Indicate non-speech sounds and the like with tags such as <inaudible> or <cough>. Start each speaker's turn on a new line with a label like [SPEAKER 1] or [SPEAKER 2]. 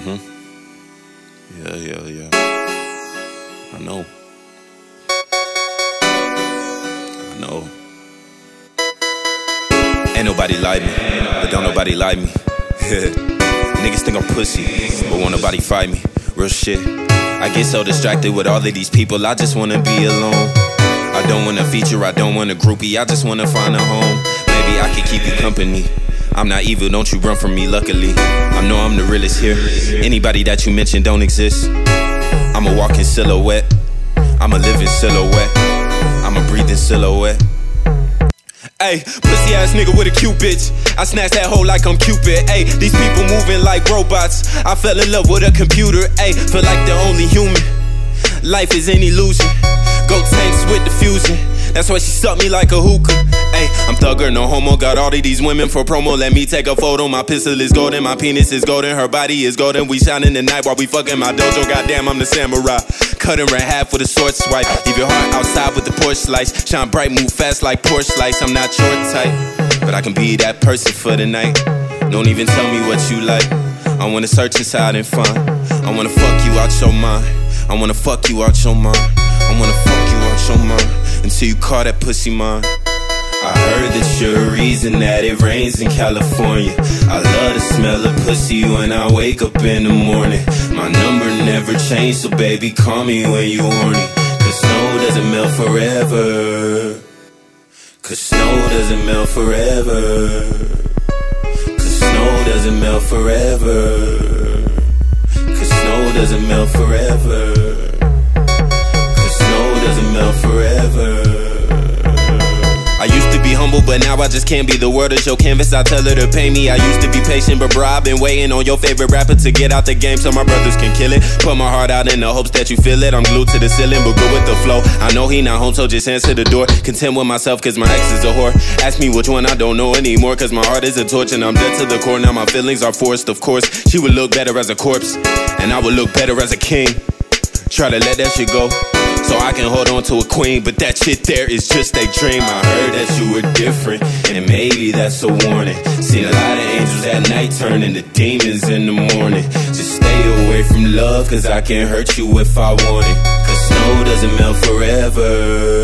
[SPEAKER 1] Mm-hmm. Yeah, yeah, yeah. I know. I know. Ain't nobody like me, but don't nobody like me. <laughs> Niggas think I'm pussy, but won't nobody fight me. Real shit. I get so distracted with all of these people, I just wanna be alone. I don't want a feature, I don't want a groupie, I just wanna find a home. Maybe I can keep you company. I'm not evil, don't you run from me, luckily. I know I'm the realest here. Anybody that you mention don't exist. I'm a walking silhouette. I'm a living silhouette. I'm a breathing silhouette. Ayy, pussy ass nigga with a cute bitch. I snatch that hoe like I'm Cupid. Ayy, these people moving like robots. I fell in love with a computer. Ayy, feel like the only human. Life is an illusion. Go tanks with the fusion. That's why she sucked me like a hookah. Ayy, I'm thugger, no homo. Got all of these women for promo. Let me take a photo. My pistol is golden, my penis is golden, her body is golden. We shine in the night while we fucking my dojo. Goddamn, I'm the samurai. Cut her in half with a sword swipe. Leave your heart outside with the Porsche slice. Shine bright, move fast like Porsche lights. I'm not your type, but I can be that person for the night. Don't even tell me what you like. I wanna search inside and find. I wanna fuck you out your mind. I wanna fuck you out your mind. I wanna fuck you out your mind until you call that pussy mine. I heard that you're a reason that it rains in California. I love the smell of pussy when I wake up in the morning. My number never changed, so baby, call me when you horny. Cause snow doesn't melt forever. Cause snow doesn't melt forever. Cause snow doesn't melt forever. Cause snow doesn't melt forever. But now I just can't be. The word is your canvas, I tell her to pay me. I used to be patient, but bro, I've been waiting on your favorite rapper to get out the game so my brothers can kill it. Put my heart out in the hopes that you feel it. I'm glued to the ceiling, but good with the flow. I know he not home, so just answer the door. Content with myself, cause my ex is a whore. Ask me which one I don't know anymore, cause my heart is a torch and I'm dead to the core. Now my feelings are forced, of course. She would look better as a corpse, and I would look better as a king. Try to let that shit go. So I can hold on to a queen, but that shit there is just a dream. I heard that you were different, and maybe that's a warning. Seen a lot of angels at night turning to demons in the morning. Just stay away from love, cause I can't hurt you if I want it. Cause snow doesn't melt forever.